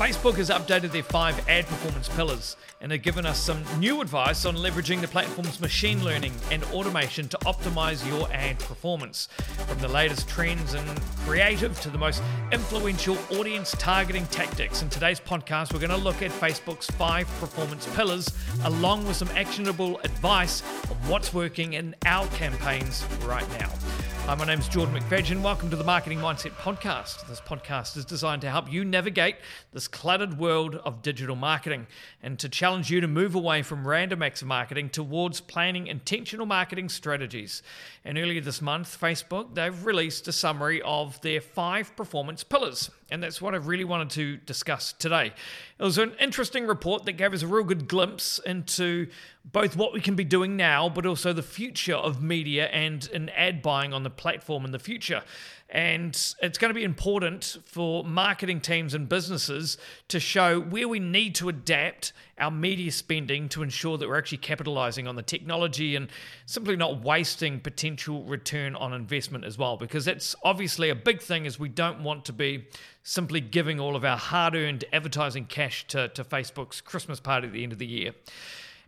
Facebook has updated their five ad performance pillars and have given us some new advice on leveraging the platform's machine learning and automation to optimize your ad performance. From the latest trends in creative to the most influential audience targeting tactics. In today's podcast, we're going to look at Facebook's five performance pillars along with some actionable advice on what's working in our campaigns right now. Hi, my name is Jordan McFadgen. Welcome to the Marketing Mindset Podcast. This podcast is designed to help you navigate this cluttered world of digital marketing and to challenge you to move away from random acts of marketing towards planning intentional marketing strategies. And earlier this month, Facebook, they've released a summary of their five performance pillars. And that's what I really wanted to discuss today. It was an interesting report that gave us a real good glimpse into both what we can be doing now, but also the future of media and an ad buying on the platform in the future. And it's going to be important for marketing teams and businesses to show where we need to adapt our media spending to ensure that we're actually capitalizing on the technology and simply not wasting potential return on investment as well. Because that's obviously a big thing is we don't want to be simply giving all of our hard-earned advertising cash to, to Facebook's Christmas party at the end of the year.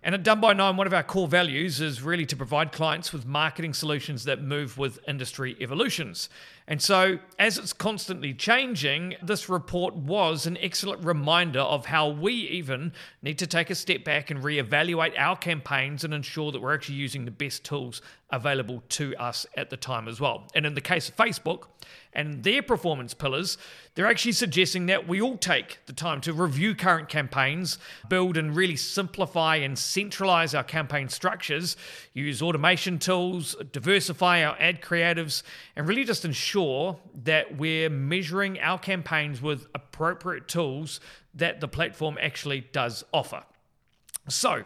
And at Done by Nine, one of our core values is really to provide clients with marketing solutions that move with industry evolutions. And so, as it's constantly changing, this report was an excellent reminder of how we even need to take a step back and reevaluate our campaigns and ensure that we're actually using the best tools available to us at the time as well. And in the case of Facebook and their performance pillars, they're actually suggesting that we all take the time to review current campaigns, build and really simplify and centralize our campaign structures, use automation tools, diversify our ad creatives, and really just ensure that we're measuring our campaigns with appropriate tools that the platform actually does offer. So,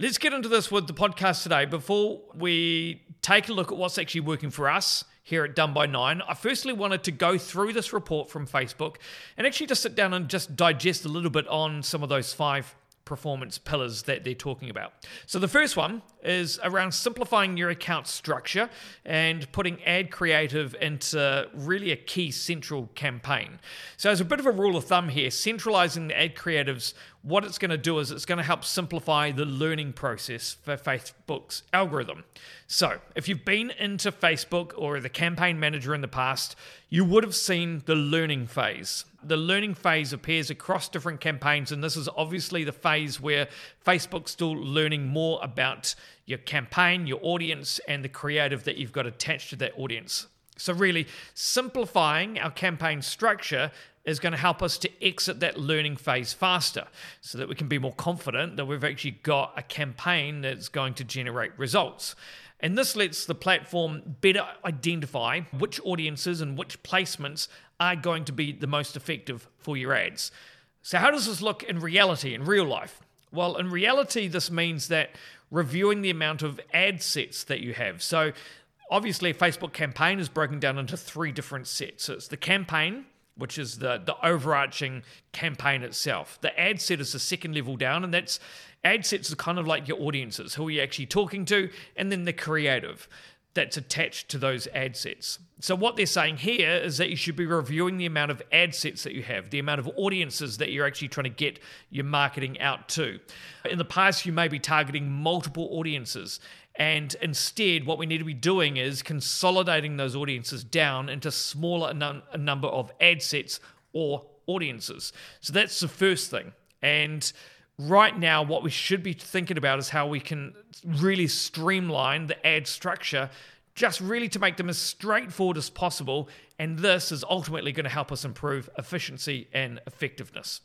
Let's get into this with the podcast today. Before we take a look at what's actually working for us here at Done by Nine, I firstly wanted to go through this report from Facebook and actually just sit down and just digest a little bit on some of those five performance pillars that they're talking about. So the first one is around simplifying your account structure and putting ad creative into really a key central campaign. So as a bit of a rule of thumb here, centralizing the ad creatives what it's going to do is it's going to help simplify the learning process for Facebook's algorithm. So, if you've been into Facebook or the campaign manager in the past, you would have seen the learning phase. The learning phase appears across different campaigns, and this is obviously the phase where Facebook's still learning more about your campaign, your audience, and the creative that you've got attached to that audience. So, really, simplifying our campaign structure is going to help us to exit that learning phase faster so that we can be more confident that we've actually got a campaign that's going to generate results. And this lets the platform better identify which audiences and which placements are going to be the most effective for your ads. So, how does this look in reality, in real life? Well, in reality, this means that reviewing the amount of ad sets that you have. So, obviously, a Facebook campaign is broken down into three different sets. So, it's the campaign, which is the, the overarching campaign itself. The ad set is the second level down, and that's ad sets are kind of like your audiences, who are you actually talking to, and then the creative that's attached to those ad sets. So, what they're saying here is that you should be reviewing the amount of ad sets that you have, the amount of audiences that you're actually trying to get your marketing out to. In the past, you may be targeting multiple audiences, and instead, what we need to be doing is consolidating those audiences down into smaller num- number of ad sets or audiences. So that's the first thing. And right now, what we should be thinking about is how we can really streamline the ad structure just really to make them as straightforward as possible. And this is ultimately going to help us improve efficiency and effectiveness.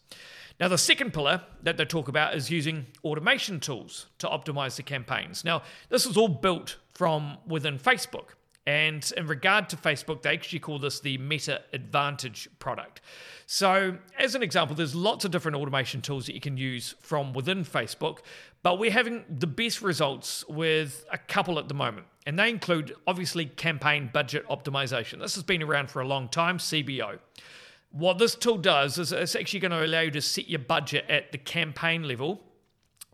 Now, the second pillar that they talk about is using automation tools to optimize the campaigns. Now, this is all built from within Facebook. And in regard to Facebook, they actually call this the Meta Advantage product. So, as an example, there's lots of different automation tools that you can use from within Facebook, but we're having the best results with a couple at the moment. And they include obviously campaign budget optimization. This has been around for a long time, CBO. What this tool does is it's actually going to allow you to set your budget at the campaign level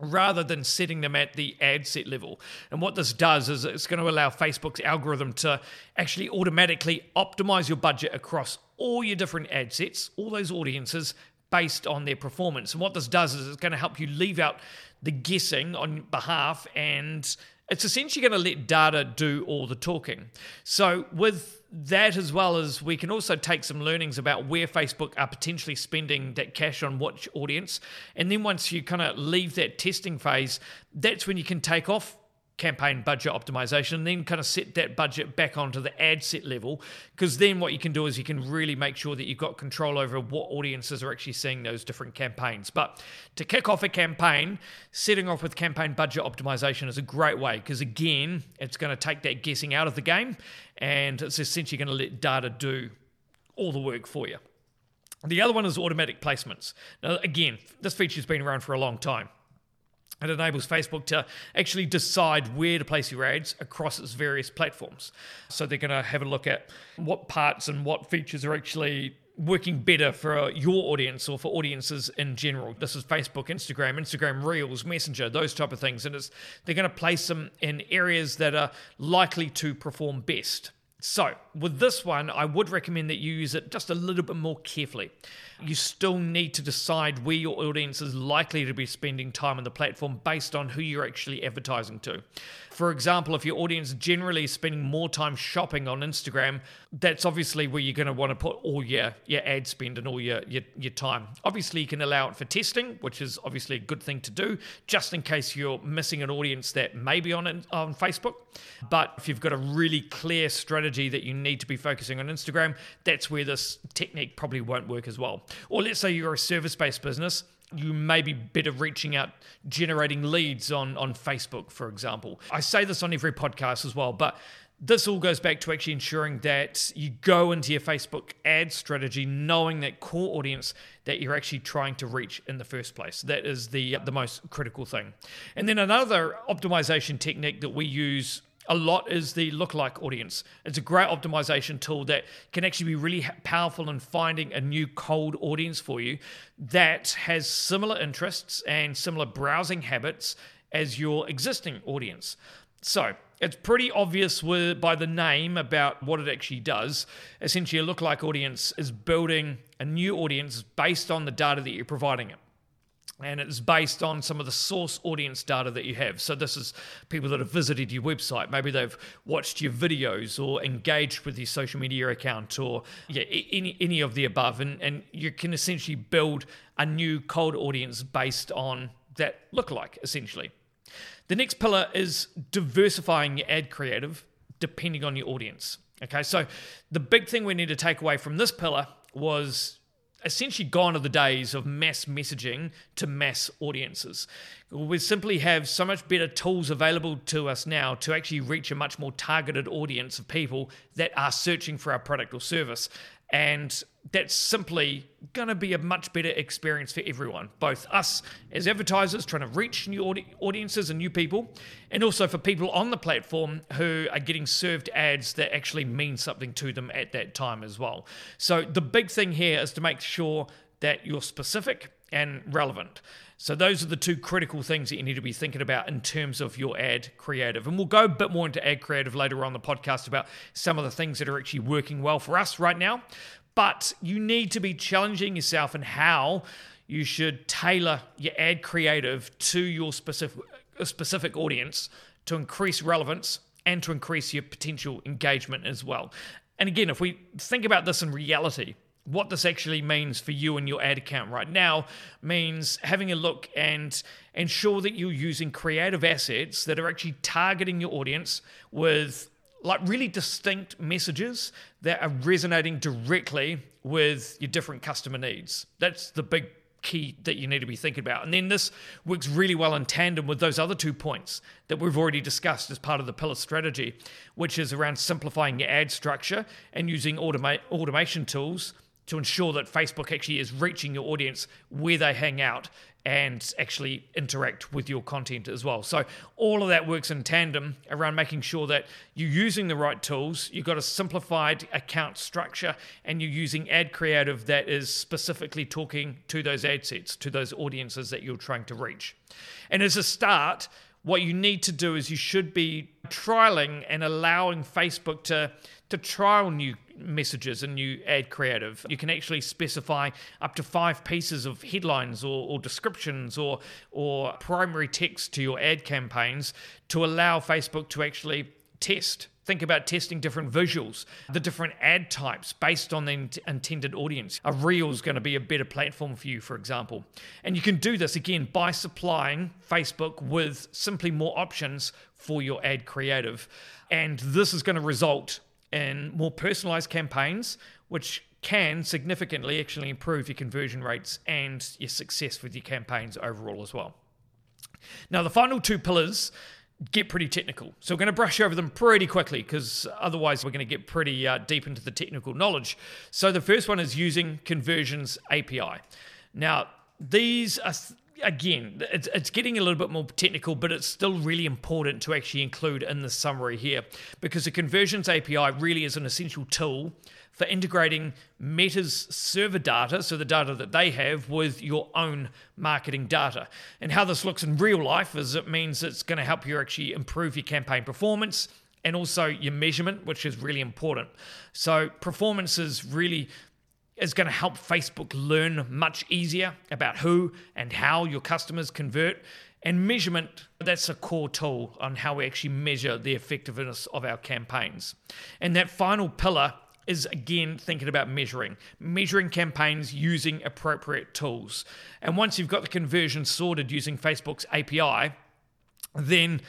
rather than setting them at the ad set level. And what this does is it's going to allow Facebook's algorithm to actually automatically optimize your budget across all your different ad sets, all those audiences, based on their performance. And what this does is it's going to help you leave out the guessing on behalf and it's essentially going to let data do all the talking. So, with that, as well as we can also take some learnings about where Facebook are potentially spending that cash on which audience. And then once you kind of leave that testing phase, that's when you can take off campaign budget optimization and then kind of set that budget back onto the ad set level because then what you can do is you can really make sure that you've got control over what audiences are actually seeing those different campaigns. But to kick off a campaign setting off with campaign budget optimization is a great way because again it's going to take that guessing out of the game and it's essentially going to let data do all the work for you. The other one is automatic placements. Now again this feature's been around for a long time it enables Facebook to actually decide where to place your ads across its various platforms. So they're going to have a look at what parts and what features are actually working better for your audience or for audiences in general. This is Facebook, Instagram, Instagram Reels, Messenger, those type of things. And it's, they're going to place them in areas that are likely to perform best. So, with this one, I would recommend that you use it just a little bit more carefully you still need to decide where your audience is likely to be spending time on the platform based on who you're actually advertising to. For example, if your audience generally is spending more time shopping on Instagram, that's obviously where you're going to want to put all your, your ad spend and all your, your, your time. Obviously, you can allow it for testing, which is obviously a good thing to do, just in case you're missing an audience that may be on, on Facebook. But if you've got a really clear strategy that you need to be focusing on Instagram, that's where this technique probably won't work as well. Or let's say you're a service based business you may be better reaching out, generating leads on, on Facebook, for example. I say this on every podcast as well, but this all goes back to actually ensuring that you go into your Facebook ad strategy knowing that core audience that you're actually trying to reach in the first place. That is the the most critical thing. And then another optimization technique that we use a lot is the lookalike audience. It's a great optimization tool that can actually be really powerful in finding a new cold audience for you that has similar interests and similar browsing habits as your existing audience. So, it's pretty obvious with, by the name about what it actually does. Essentially, a lookalike audience is building a new audience based on the data that you're providing it and it's based on some of the source audience data that you have. So this is people that have visited your website. Maybe they've watched your videos or engaged with your social media account or yeah, any any of the above. And and you can essentially build a new cold audience based on that lookalike, essentially. The next pillar is diversifying your ad creative depending on your audience. Okay, so the big thing we need to take away from this pillar was essentially gone are the days of mass messaging to mass audiences. We simply have so much better tools available to us now to actually reach a much more targeted audience of people that are searching for our product or service. And that's simply going to be a much better experience for everyone, both us as advertisers trying to reach new audi- audiences and new people, and also for people on the platform who are getting served ads that actually mean something to them at that time as well. So the big thing here is to make sure that you're specific and relevant. So those are the two critical things that you need to be thinking about in terms of your ad creative. And we'll go a bit more into ad creative later on the podcast about some of the things that are actually working well for us right now. But you need to be challenging yourself in how you should tailor your ad creative to your specific specific audience to increase relevance and to increase your potential engagement as well. And again, if we think about this in reality, what this actually means for you and your ad account right now means having a look and ensure that you're using creative assets that are actually targeting your audience with like really distinct messages that are resonating directly with your different customer needs. That's the big key that you need to be thinking about. And then this works really well in tandem with those other two points that we've already discussed as part of the pillar strategy, which is around simplifying your ad structure and using automa- automation tools to ensure that Facebook actually is reaching your audience where they hang out and actually interact with your content as well. So all of that works in tandem around making sure that you're using the right tools, you've got a simplified account structure, and you're using ad creative that is specifically talking to those ad sets, to those audiences that you're trying to reach. And as a start, what you need to do is you should be trialing and allowing Facebook to to trial new messages and new ad creative. You can actually specify up to five pieces of headlines or, or descriptions or or primary text to your ad campaigns to allow Facebook to actually test think about testing different visuals, the different ad types based on the int- intended audience. A reel is going to be a better platform for you, for example. And you can do this again by supplying Facebook with simply more options for your ad creative. And this is going to result in more personalized campaigns, which can significantly actually improve your conversion rates and your success with your campaigns overall as well. Now, the final two pillars get pretty technical. So we're going to brush over them pretty quickly because otherwise we're going to get pretty uh, deep into the technical knowledge. So the first one is using Conversions API. Now, these are again, it's, it's getting a little bit more technical, but it's still really important to actually include in the summary here because the Conversions API really is an essential tool for integrating Meta's server data, so the data that they have, with your own marketing data. And how this looks in real life is it means it's going to help you actually improve your campaign performance and also your measurement, which is really important. So, performance is really is going to help Facebook learn much easier about who and how your customers convert. And measurement, that's a core tool on how we actually measure the effectiveness of our campaigns. And that final pillar is again thinking about measuring, measuring campaigns using appropriate tools. And once you've got the conversion sorted using Facebook's API, then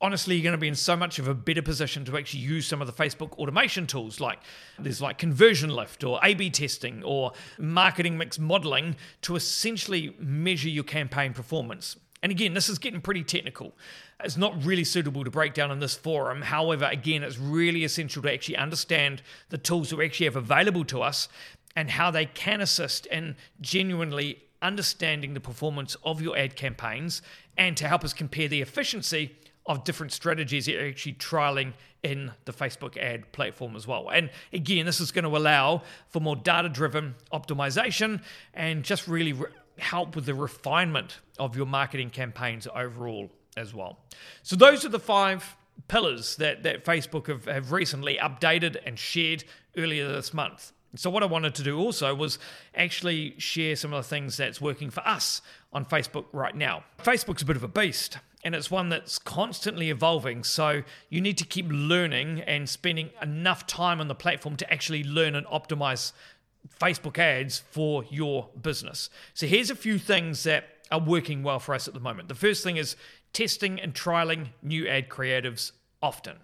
honestly you're going to be in so much of a better position to actually use some of the Facebook automation tools like there's like conversion lift or A B testing or marketing mix modeling to essentially measure your campaign performance. And again, this is getting pretty technical. It's not really suitable to break down in this forum. However, again, it's really essential to actually understand the tools that we actually have available to us and how they can assist in genuinely understanding the performance of your ad campaigns and to help us compare the efficiency of different strategies that you're actually trialing in the Facebook ad platform as well. And again, this is going to allow for more data driven optimization and just really re- help with the refinement of your marketing campaigns overall as well. So, those are the five pillars that, that Facebook have, have recently updated and shared earlier this month. So, what I wanted to do also was actually share some of the things that's working for us on Facebook right now. Facebook's a bit of a beast and it's one that's constantly evolving. So you need to keep learning and spending enough time on the platform to actually learn and optimize Facebook ads for your business. So here's a few things that are working well for us at the moment. The first thing is testing and trialing new ad creatives often.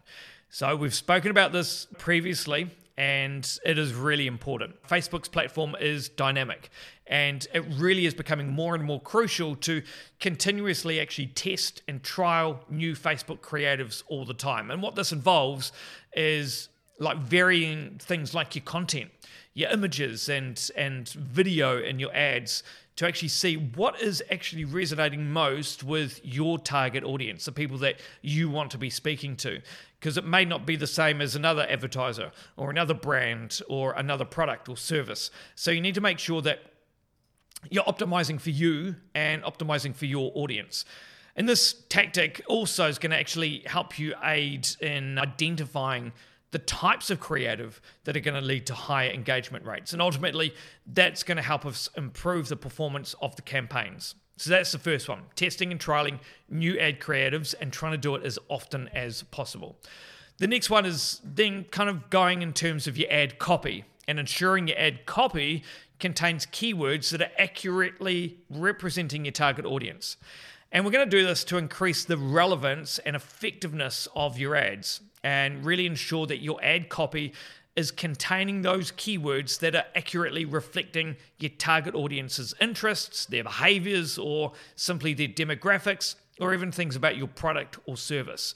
So we've spoken about this previously and it is really important. Facebook's platform is dynamic and it really is becoming more and more crucial to continuously actually test and trial new Facebook creatives all the time. And what this involves is like varying things like your content, your images and and video and your ads to actually see what is actually resonating most with your target audience, the people that you want to be speaking to. Because it may not be the same as another advertiser or another brand or another product or service. So you need to make sure that you're optimizing for you and optimizing for your audience. And this tactic also is going to actually help you aid in identifying the types of creative that are going to lead to higher engagement rates. And ultimately, that's going to help us improve the performance of the campaigns. So that's the first one testing and trialing new ad creatives and trying to do it as often as possible. The next one is then kind of going in terms of your ad copy and ensuring your ad copy contains keywords that are accurately representing your target audience. And we're going to do this to increase the relevance and effectiveness of your ads and really ensure that your ad copy is containing those keywords that are accurately reflecting your target audience's interests, their behaviors, or simply their demographics, or even things about your product or service.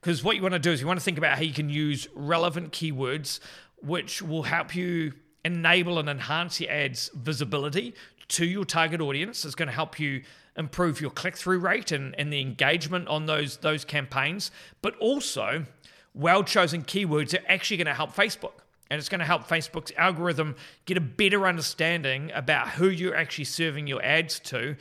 Because what you want to do is you want to think about how you can use relevant keywords which will help you enable and enhance your ads visibility to your target audience. It's going to help you improve your click-through rate and, and the engagement on those those campaigns, but also well-chosen keywords are actually going to help Facebook. And it's going to help Facebook's algorithm get a better understanding about who you're actually serving your ads to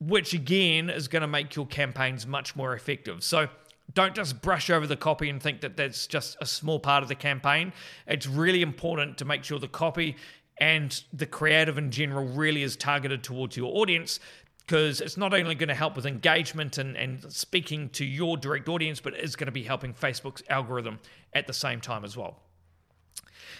which again is going to make your campaigns much more effective. So don't just brush over the copy and think that that's just a small part of the campaign. It's really important to make sure the copy and the creative in general really is targeted towards your audience because it's not only going to help with engagement and, and speaking to your direct audience, but it's going to be helping Facebook's algorithm at the same time as well.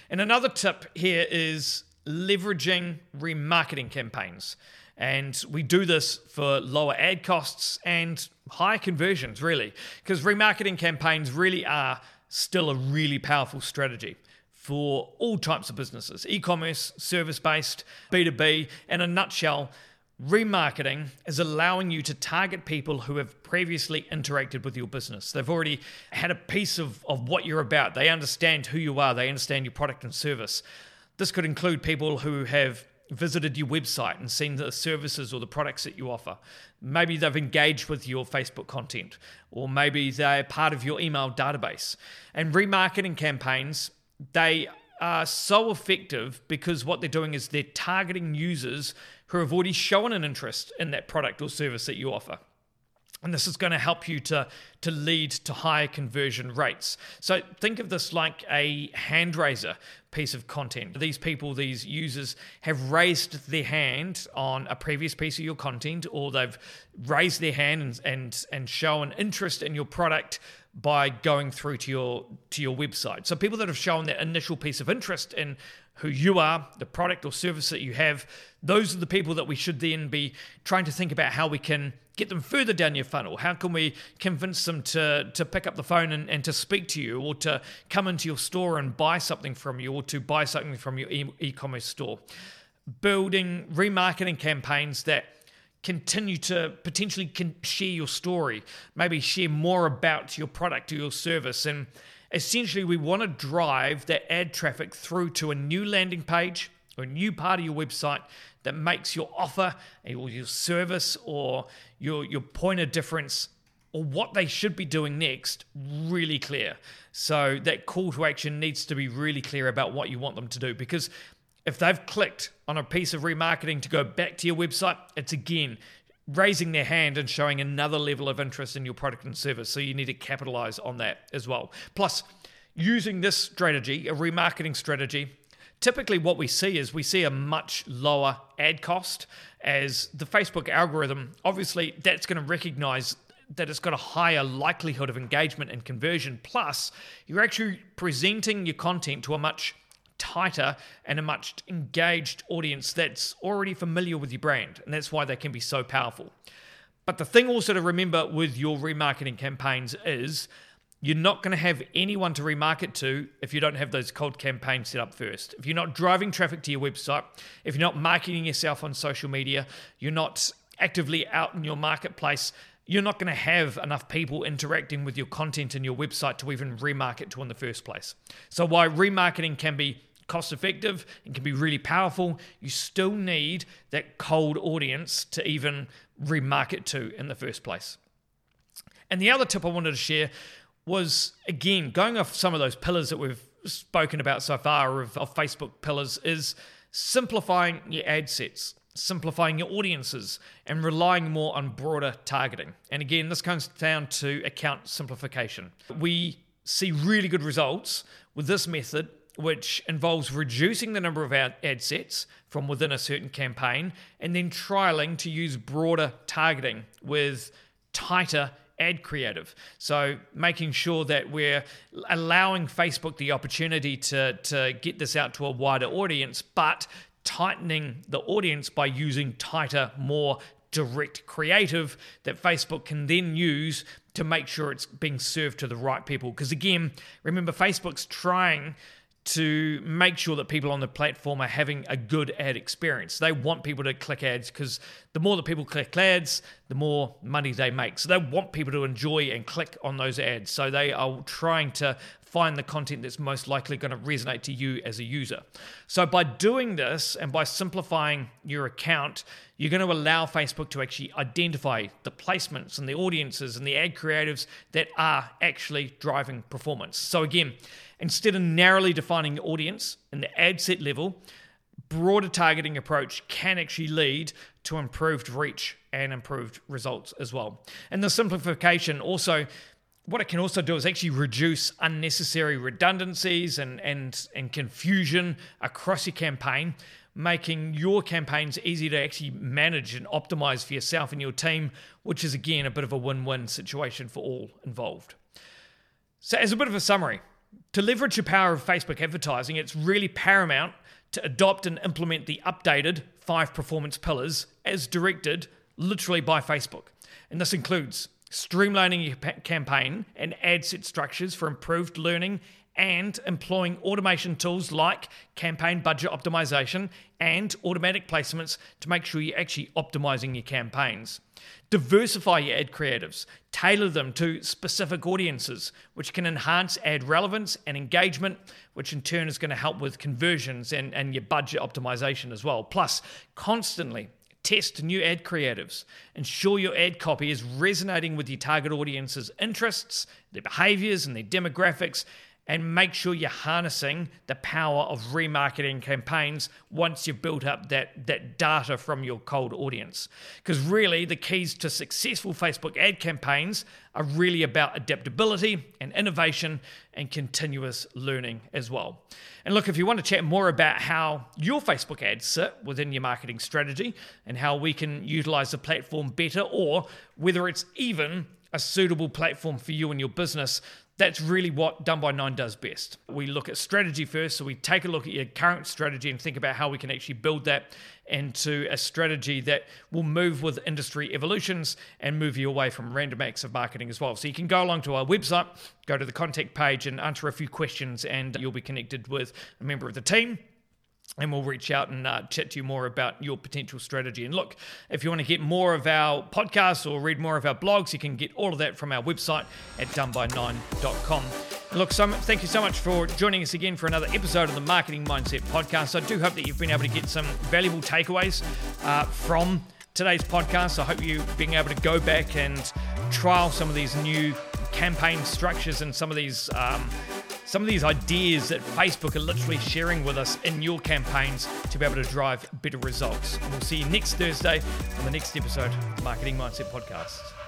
And another tip here is leveraging remarketing campaigns. And we do this for lower ad costs and higher conversions, really, because remarketing campaigns really are still a really powerful strategy for all types of businesses e commerce, service based, B2B. In a nutshell, remarketing is allowing you to target people who have previously interacted with your business. They've already had a piece of, of what you're about, they understand who you are, they understand your product and service. This could include people who have visited your website and seen the services or the products that you offer. Maybe they've engaged with your Facebook content, or maybe they're part of your email database. And remarketing campaigns, they are so effective because what they're doing is they're targeting users who have already shown an interest in that product or service that you offer. And this is going to help you to, to lead to higher conversion rates. So think of this like a hand raiser piece of content. These people, these users, have raised their hand on a previous piece of your content, or they've raised their hand and, and, and shown interest in your product by going through to your to your website. So people that have shown that initial piece of interest in who you are, the product or service that you have, those are the people that we should then be trying to think about how we can get them further down your funnel. How can we convince them to, to pick up the phone and, and to speak to you or to come into your store and buy something from you or to buy something from your e commerce store? Building remarketing campaigns that continue to potentially share your story, maybe share more about your product or your service. And essentially, we want to drive that ad traffic through to a new landing page or a new part of your website that makes your offer or your service or your, your point of difference or what they should be doing next really clear. So that call to action needs to be really clear about what you want them to do because if they've clicked on a piece of remarketing to go back to your website, it's again raising their hand and showing another level of interest in your product and service. So you need to capitalize on that as well. Plus, using this strategy, a remarketing strategy, typically what we see is we see a much lower ad cost as the Facebook algorithm, obviously, that's going to recognize that it's got a higher likelihood of engagement and conversion. Plus, you're actually presenting your content to a much tighter and a much engaged audience that's already familiar with your brand. And that's why they can be so powerful. But the thing also to remember with your remarketing campaigns is you're not going to have anyone to remarket to if you don't have those cold campaigns set up first. If you're not driving traffic to your website, if you're not marketing yourself on social media, you're not actively out in your marketplace, you're not going to have enough people interacting with your content and your website to even remarket to in the first place. So, why remarketing can be cost effective and can be really powerful, you still need that cold audience to even remarket to in the first place. And the other tip I wanted to share was again going off some of those pillars that we've spoken about so far of, of Facebook pillars is simplifying your ad sets simplifying your audiences and relying more on broader targeting. And again, this comes down to account simplification. We see really good results with this method which involves reducing the number of ad sets from within a certain campaign and then trialing to use broader targeting with tighter ad creative. So making sure that we're allowing Facebook the opportunity to, to get this out to a wider audience, but tightening the audience by using tighter, more direct creative that Facebook can then use to make sure it's being served to the right people. Because again, remember, Facebook's trying to make sure that people on the platform are having a good ad experience. They want people to click ads because the more that people click ads, the more money they make. So they want people to enjoy and click on those ads. So they are trying to find the content that's most likely going to resonate to you as a user. So by doing this and by simplifying your account, you're going to allow Facebook to actually identify the placements and the audiences and the ad creatives that are actually driving performance. So again, Instead of narrowly defining the audience and the ad set level, broader targeting approach can actually lead to improved reach and improved results as well. And the simplification also what it can also do is actually reduce unnecessary redundancies and, and, and confusion across your campaign, making your campaigns easy to actually manage and optimize for yourself and your team, which is again a bit of a win win situation for all involved. So, as a bit of a summary, to leverage the power of Facebook advertising, it's really paramount to adopt and implement the updated five performance pillars as directed literally by Facebook. And this includes streamlining your campaign and ad set structures for improved learning and employing automation tools like campaign budget optimization and automatic placements to make sure you're actually optimizing your campaigns. Diversify your ad creatives, tailor them to specific audiences, which can enhance ad relevance and engagement, which in turn is going to help with conversions and, and your budget optimization as well. Plus, constantly Test new ad creatives. Ensure your ad copy is resonating with your target audience's interests, their behaviors, and their demographics, and make sure you're harnessing the power of remarketing campaigns once you've built up that, that data from your cold audience. Because really, the keys to successful Facebook ad campaigns are really about adaptability and innovation and continuous learning as well. And look, if you want to chat more about how your Facebook ads sit within your marketing strategy and how we can utilize the platform better, or whether it's even a suitable platform for you and your business, that's really what Done by Nine does best. We look at strategy first, so we take a look at your current strategy and think about how we can actually build that into a strategy that will move with industry evolutions and move you away from random acts of marketing as well. So you can go along to our website, go to the contact page, and answer a few questions, and you'll be connected with a member of the team and we'll reach out and uh, chat to you more about your potential strategy. And look, if you want to get more of our podcasts or read more of our blogs, you can get all of that from our website at doneby9.com. And look, so, thank you so much for joining us again for another episode of the Marketing Mindset Podcast. I do hope that you've been able to get some valuable takeaways uh, from today's podcast. I hope you being able to go back and trial some of these new campaign structures and some of these. Um, some of these ideas that Facebook are literally sharing with us in your campaigns to be able to drive better results. And we'll see you next Thursday on the next episode of the Marketing Mindset Podcast.